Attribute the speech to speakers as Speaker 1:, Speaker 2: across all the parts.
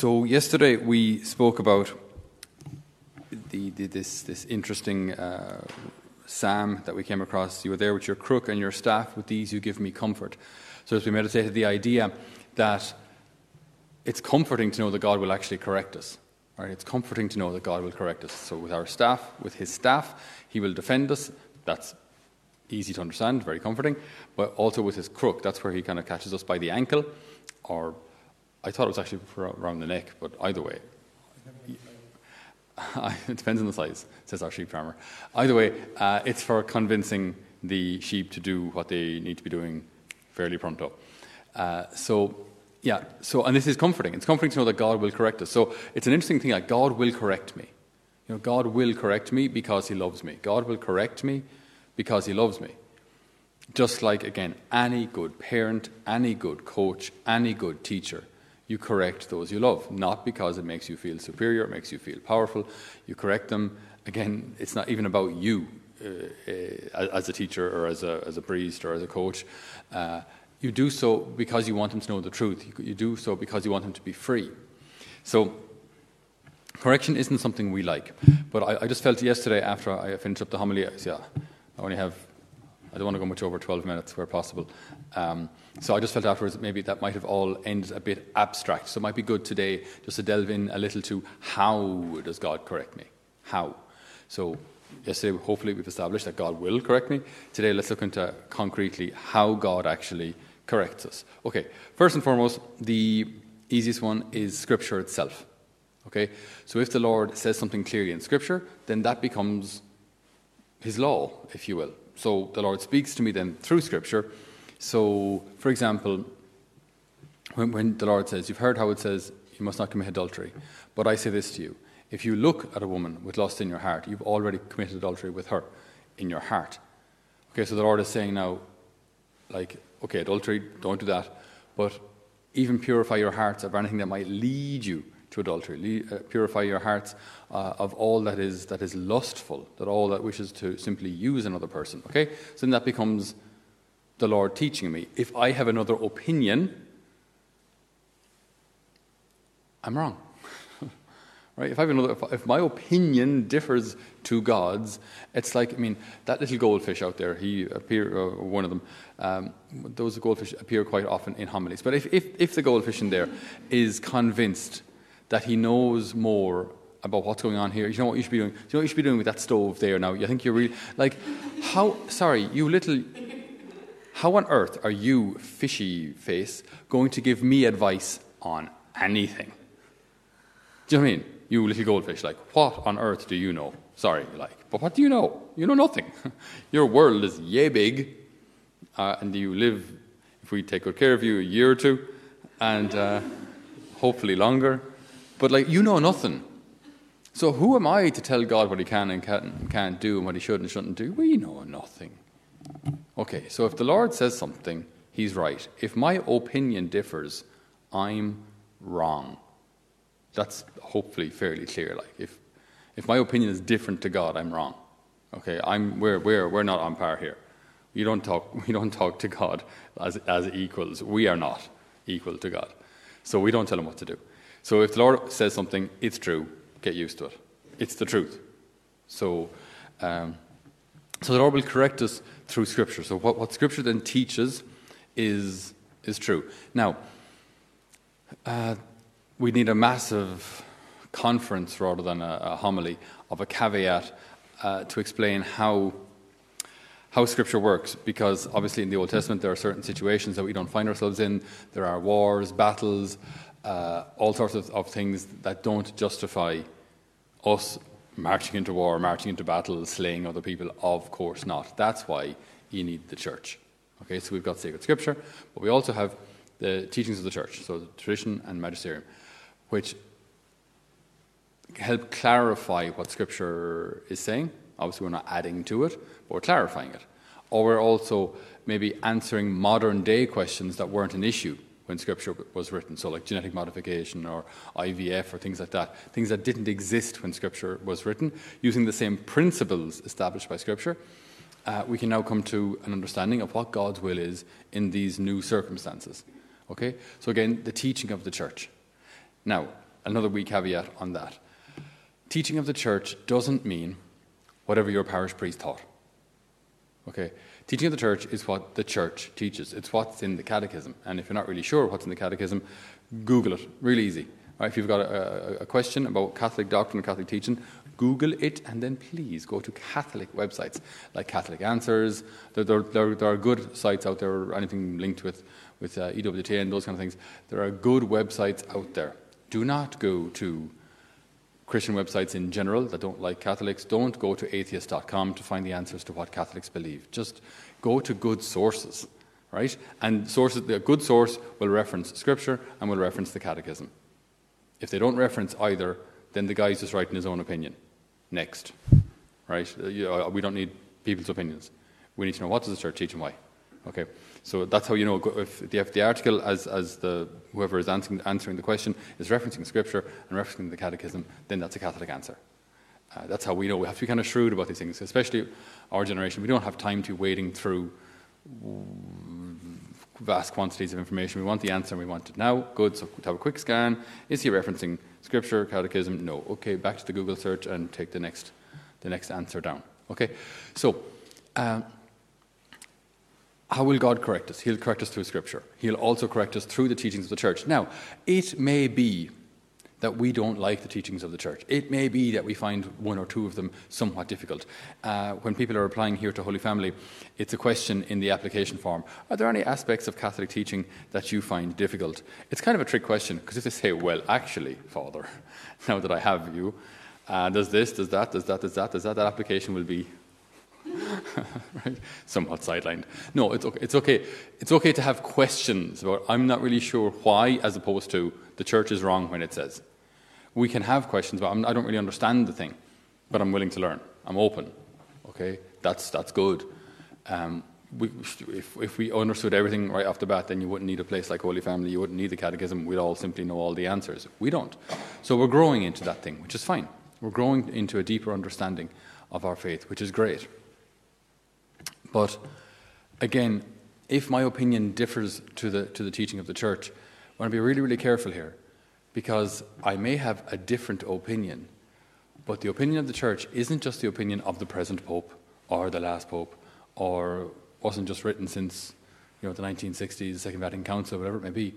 Speaker 1: So yesterday we spoke about the, the, this this interesting uh, psalm that we came across. You were there with your crook and your staff. With these you give me comfort. So as we meditated, the idea that it's comforting to know that God will actually correct us. Right? It's comforting to know that God will correct us. So with our staff, with His staff, He will defend us. That's easy to understand, very comforting. But also with His crook, that's where He kind of catches us by the ankle, or I thought it was actually around the neck, but either way. it depends on the size, says our sheep farmer. Either way, uh, it's for convincing the sheep to do what they need to be doing fairly pronto. Uh, so, yeah, so, and this is comforting. It's comforting to know that God will correct us. So, it's an interesting thing that God will correct me. You know, God will correct me because He loves me. God will correct me because He loves me. Just like, again, any good parent, any good coach, any good teacher you correct those you love, not because it makes you feel superior, it makes you feel powerful. You correct them. Again, it's not even about you uh, uh, as a teacher or as a, as a priest or as a coach. Uh, you do so because you want them to know the truth. You, you do so because you want them to be free. So, correction isn't something we like. But I, I just felt yesterday after I finished up the homily, yeah, I only have, I don't want to go much over 12 minutes where possible. Um, so I just felt afterwards that maybe that might have all ended a bit abstract. So it might be good today just to delve in a little to how does God correct me? How? So yesterday, hopefully, we've established that God will correct me. Today, let's look into concretely how God actually corrects us. Okay, first and foremost, the easiest one is Scripture itself. Okay, so if the Lord says something clearly in Scripture, then that becomes His law, if you will. So the Lord speaks to me then through Scripture so, for example, when, when the Lord says, You've heard how it says, you must not commit adultery. But I say this to you if you look at a woman with lust in your heart, you've already committed adultery with her in your heart. Okay, so the Lord is saying now, like, okay, adultery, don't do that, but even purify your hearts of anything that might lead you to adultery. Le- uh, purify your hearts uh, of all that is that is lustful, that all that wishes to simply use another person. Okay, so then that becomes the Lord teaching me. If I have another opinion, I'm wrong. right? If I have another, if my opinion differs to God's, it's like I mean that little goldfish out there. He appear uh, one of them. Um, those goldfish appear quite often in homilies. But if, if if the goldfish in there is convinced that he knows more about what's going on here. You know what you should be doing? Do you know what you should be doing with that stove there now? You think you're really like how? Sorry, you little how on earth are you, fishy face, going to give me advice on anything? Do you know what I mean? You little goldfish, like, what on earth do you know? Sorry, like, but what do you know? You know nothing. Your world is yay big, uh, and you live, if we take good care of you, a year or two, and uh, hopefully longer. But, like, you know nothing. So, who am I to tell God what he can and can't, do and what he should and shouldn't do? We know nothing. Okay, so if the Lord says something, he's right. If my opinion differs, I'm wrong. That's hopefully fairly clear. Like if if my opinion is different to God, I'm wrong. Okay, I'm we're we're we're not on par here. We don't talk we don't talk to God as as equals. We are not equal to God. So we don't tell him what to do. So if the Lord says something, it's true, get used to it. It's the truth. So um, so the Lord will correct us through Scripture. So what, what Scripture then teaches is, is true. Now, uh, we need a massive conference rather than a, a homily of a caveat uh, to explain how how Scripture works, because obviously in the Old Testament there are certain situations that we don't find ourselves in. There are wars, battles, uh, all sorts of, of, things that don't justify us marching into war, marching into battle, slaying other people? Of course not. That's why you need the church. Okay, so we've got sacred scripture, but we also have the teachings of the church, so the tradition and magisterium, which help clarify what scripture is saying. Obviously, we're not adding to it, but we're clarifying it. Or we're also maybe answering modern day questions that weren't an issue when Scripture was written. So, like genetic modification or IVF or things like that, things that didn't exist when Scripture was written, using the same principles established by Scripture, uh, we can now come to an understanding of what God's will is in these new circumstances. Okay? So, again, the teaching of the church. Now, another wee caveat on that. Teaching of the church doesn't mean whatever your parish priest taught. Okay? Teaching of the church is what the church teaches. It's what's in the catechism. And if you're not really sure what's in the catechism, Google it. Really easy. If you've got a, a, a question about Catholic doctrine or Catholic teaching, Google it and then please go to Catholic websites like Catholic Answers. There, there, there, there are good sites out there, or anything linked with, with uh, EWT and those kind of things. There are good websites out there. Do not go to Christian websites in general that don't like Catholics. Don't go to atheist.com to find the answers to what Catholics believe. Just go to good sources, right? And sources, a good source will reference Scripture and will reference the Catechism. If they don't reference either, then the guy's just writing his own opinion. Next, right? Uh, we don't need people's opinions. We need to know what does the church teach and why. Okay, so that's how you know if the, if the article, as, as the whoever is answering, answering the question, is referencing scripture and referencing the catechism, then that's a Catholic answer. Uh, that's how we know. We have to be kind of shrewd about these things, especially our generation. We don't have time to wading through vast quantities of information. We want the answer and we want it now. Good, so have a quick scan. Is he referencing scripture, catechism? No. Okay, back to the Google search and take the next, the next answer down. Okay, so um, how will God correct us? He'll correct us through scripture. He'll also correct us through the teachings of the church. Now, it may be that we don't like the teachings of the church. It may be that we find one or two of them somewhat difficult. Uh, when people are applying here to Holy Family, it's a question in the application form Are there any aspects of Catholic teaching that you find difficult? It's kind of a trick question because if they say, Well, actually, Father, now that I have you, uh, does this, does that, does that, does that, does that, that application will be right? Somewhat sidelined. No, it's okay. It's okay. It's okay to have questions about. I'm not really sure why, as opposed to the church is wrong when it says we can have questions, but I'm, I do not really understand the thing, but I'm willing to learn. I'm open. Okay, that's that's good. Um, we, if, if we understood everything right off the bat, then you wouldn't need a place like Holy Family. You wouldn't need the Catechism. We'd all simply know all the answers. We don't. So we're growing into that thing, which is fine. We're growing into a deeper understanding of our faith, which is great. But again, if my opinion differs to the to the teaching of the church, I want to be really, really careful here because I may have a different opinion, but the opinion of the church isn't just the opinion of the present pope or the last pope, or wasn't just written since you know the 1960s, the Second Vatican Council, whatever it may be.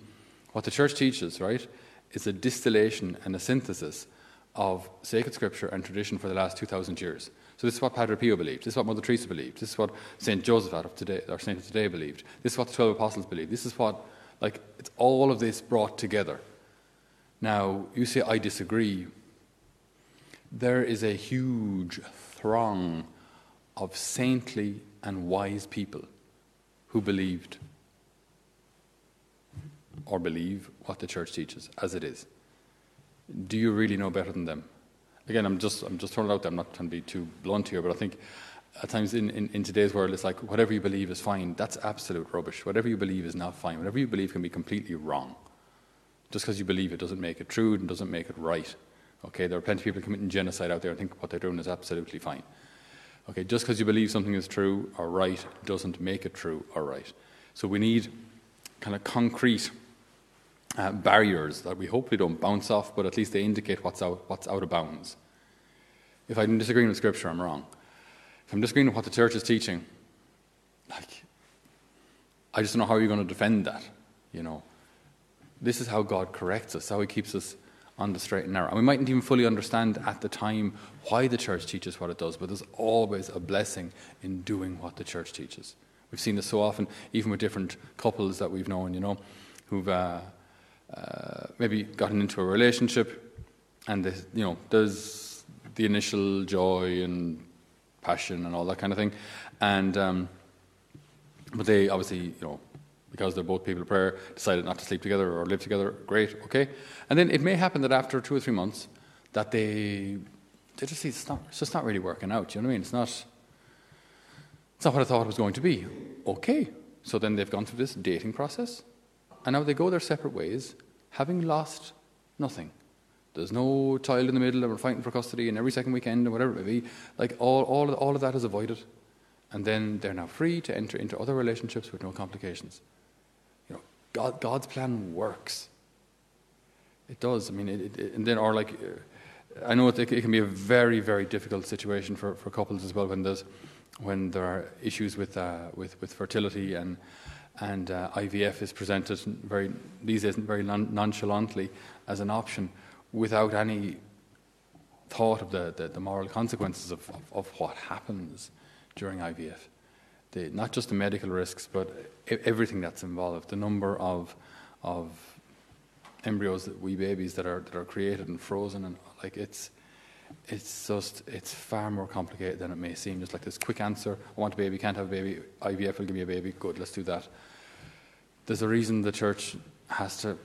Speaker 1: What the church teaches, right, is a distillation and a synthesis of sacred scripture and tradition for the last 2,000 years. So this is what Padre Pio believed. This is what Mother Teresa believed. This is what Saint Joseph out of today, or Saint of today believed. This is what the twelve apostles believed. This is what, like, it's all of this brought together. Now, you say, I disagree. There is a huge throng of saintly and wise people who believed or believe what the church teaches as it is. Do you really know better than them? Again, I'm just, I'm just throwing it out there. I'm not trying to be too blunt here, but I think at times in, in, in, today's world, it's like whatever you believe is fine. That's absolute rubbish. Whatever you believe is not fine. Whatever you believe can be completely wrong. Just because you believe it doesn't make it true and doesn't make it right. Okay, there are plenty of people committing genocide out there and think what they're doing is absolutely fine. Okay, just because you believe something is true or right doesn't make it true or right. So we need kind of concrete uh, barriers that we hopefully don't bounce off, but at least they indicate what's out, what's out of bounds. If I'm disagreeing with Scripture, I'm wrong. If I'm disagreeing with what the church is teaching, like, I just don't know how you're going to defend that, you know. This is how God corrects us, how He keeps us on the straight and narrow. And we mightn't even fully understand at the time why the church teaches what it does, but there's always a blessing in doing what the church teaches. We've seen this so often, even with different couples that we've known, you know, who've uh, uh, maybe gotten into a relationship, and they, you know, there's the initial joy and passion and all that kind of thing, and um, but they obviously, you know, because they're both people of prayer, decided not to sleep together or live together, great, okay. And then it may happen that after two or three months, that they they just see it's not it's just not really working out. You know what I mean? It's not it's not what I thought it was going to be. Okay. So then they've gone through this dating process, and now they go their separate ways, having lost nothing. There's no child in the middle, and we're fighting for custody, and every second weekend, or whatever it may be. Like all, all, all of that is avoided, and then they're now free to enter into other relationships with no complications. You know, God, God's plan works. It does. I mean, it, it, and then, or like, uh, I know it, it, can be a very, very difficult situation for, for couples as well when there's when there are issues with uh, with, with fertility and and uh, IVF is presented very these days very nonchalantly as an option without any thought of the, the, the moral consequences of, of, of, what happens during IVF. The, not just the medical risks, but everything that's involved. The number of, of embryos, that wee babies that are, that are created and frozen, and like it's, it's just, it's far more complicated than it may seem. Just like this quick answer I want a baby, can't have a baby, IVF will give me a baby, good, let's do that. There's a reason the church has to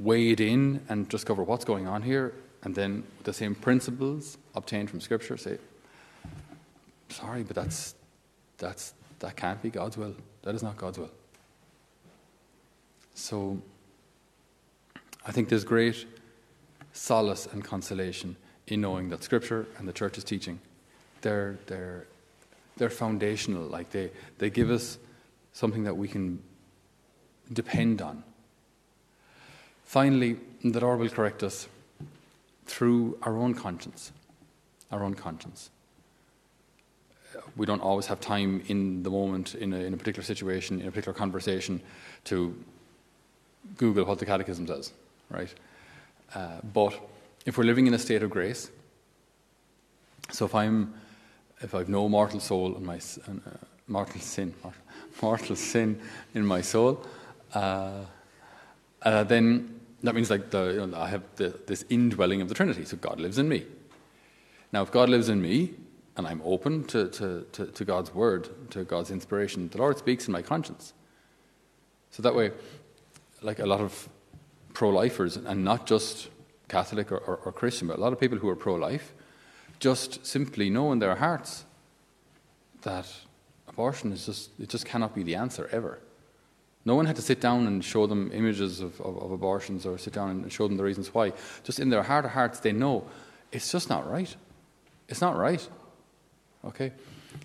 Speaker 1: wade in and discover what's going on here and then the same principles obtained from Scripture say, sorry, but that's, that's, that can't be God's will. That is not God's will. So I think there's great solace and consolation in knowing that Scripture and the church's teaching, they're, they're, they're foundational. Like they, they give us something that we can depend on. Finally, the Lord will correct us through our own conscience. Our own conscience. We don't always have time in the moment, in a, in a particular situation, in a particular conversation, to Google what the Catechism says, right? Uh, but if we're living in a state of grace, so if I'm, if I've no mortal soul in my uh, mortal sin, mortal sin in my soul, uh, uh, then that means like the, you know, I have the, this indwelling of the Trinity. So God lives in me. Now, if God lives in me, and I'm open to, to, to, to God's word, to God's inspiration, the Lord speaks in my conscience. So that way, like a lot of pro lifers, and not just Catholic or, or, or, Christian, but a lot of people who are pro life, just simply know in their hearts that abortion is just, it just cannot be the answer ever. No one had to sit down and show them images of, of, of, abortions or sit down and show them the reasons why. Just in their heart of hearts, they know it's just not right. It's not right. Okay?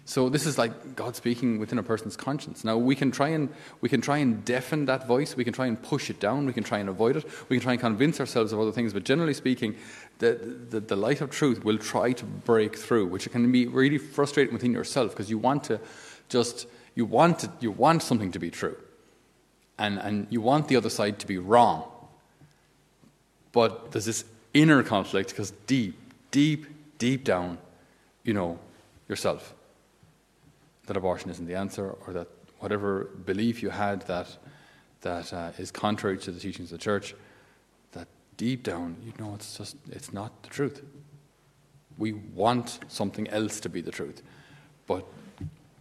Speaker 1: So this is like God speaking within a person's conscience. Now we can try and we can try and deafen that voice. We can try and push it down. We can try and avoid it. We can try and convince ourselves of other things. But generally speaking, the, the, the light of truth will try to break through, which can be really frustrating within yourself because you want to just you want to, you want something to be true and, and you want the other side to be wrong. But there's this inner conflict because deep, deep, deep down, you know yourself that abortion isn't the answer or that whatever belief you had that, that uh, is contrary to the teachings of the church, that deep down you know it's just it's not the truth. We want something else to be the truth. But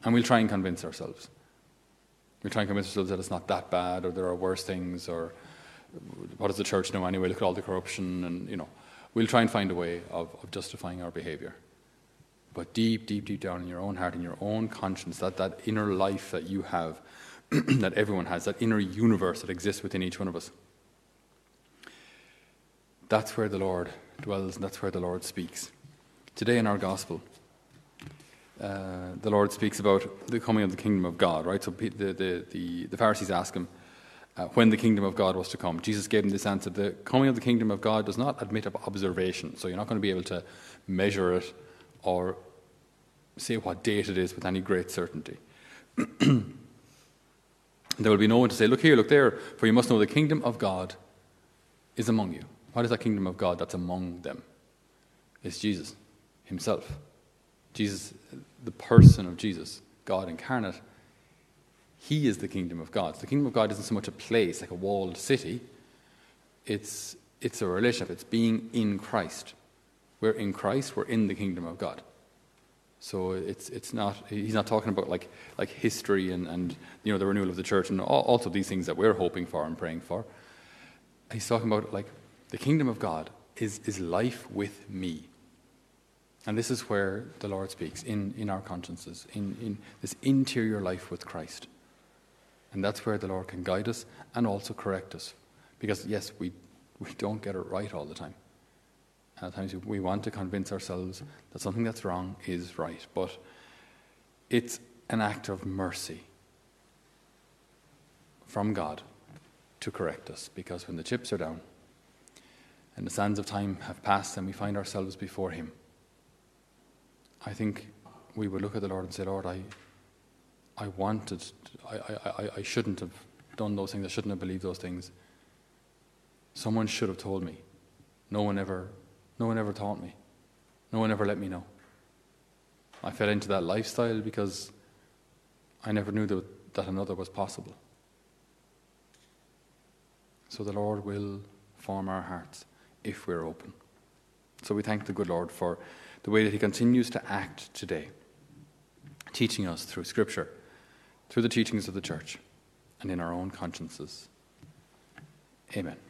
Speaker 1: and we'll try and convince ourselves. We'll try and convince ourselves that it's not that bad, or there are worse things, or what does the church know anyway? Look at all the corruption, and you know, we'll try and find a way of, of justifying our behaviour. But deep, deep, deep down in your own heart, in your own conscience, that that inner life that you have, that everyone has, that inner universe that exists within each one of us. That's where the Lord dwells, and that's where the Lord speaks. Today in our gospel, uh, the Lord speaks about the coming of the kingdom of God, right? So the, the, the, the Pharisees ask him uh, when the kingdom of God was to come. Jesus gave them this answer the coming of the kingdom of God does not admit of observation. So you're not going to be able to measure it or say what date it is with any great certainty. there will be no one to say, Look here, look there, for you must know the kingdom of God is among you. What is that kingdom of God that's among them? It's Jesus Himself. Jesus, the person of Jesus, God incarnate, he is the kingdom of God. So the kingdom of God isn't so much a place, like a walled city. It's, it's a relationship. It's being in Christ. We're in Christ, we're in the kingdom of God. So it's, it's not, he's not talking about like, like history and, and you know, the renewal of the church and all, also these things that we're hoping for and praying for. He's talking about like the kingdom of God is, is life with me. And this is where the Lord speaks in, in our consciences, in, in this interior life with Christ. And that's where the Lord can guide us and also correct us. Because, yes, we, we don't get it right all the time. At times we want to convince ourselves that something that's wrong is right. But it's an act of mercy from God to correct us. Because when the chips are down, and the sands of time have passed and we find ourselves before Him, I think we would look at the Lord and say, Lord, I, I wanted, I, I, I shouldn't have done those things, I shouldn't have believed those things. Someone should have told me. No one ever, no one ever taught me. No one ever let me know. I fell into that lifestyle because I never knew that, that another was possible. So the Lord will form our hearts if we're open. So we thank the good Lord for the way that He continues to act today, teaching us through Scripture, through the teachings of the church, and in our own consciences. Amen.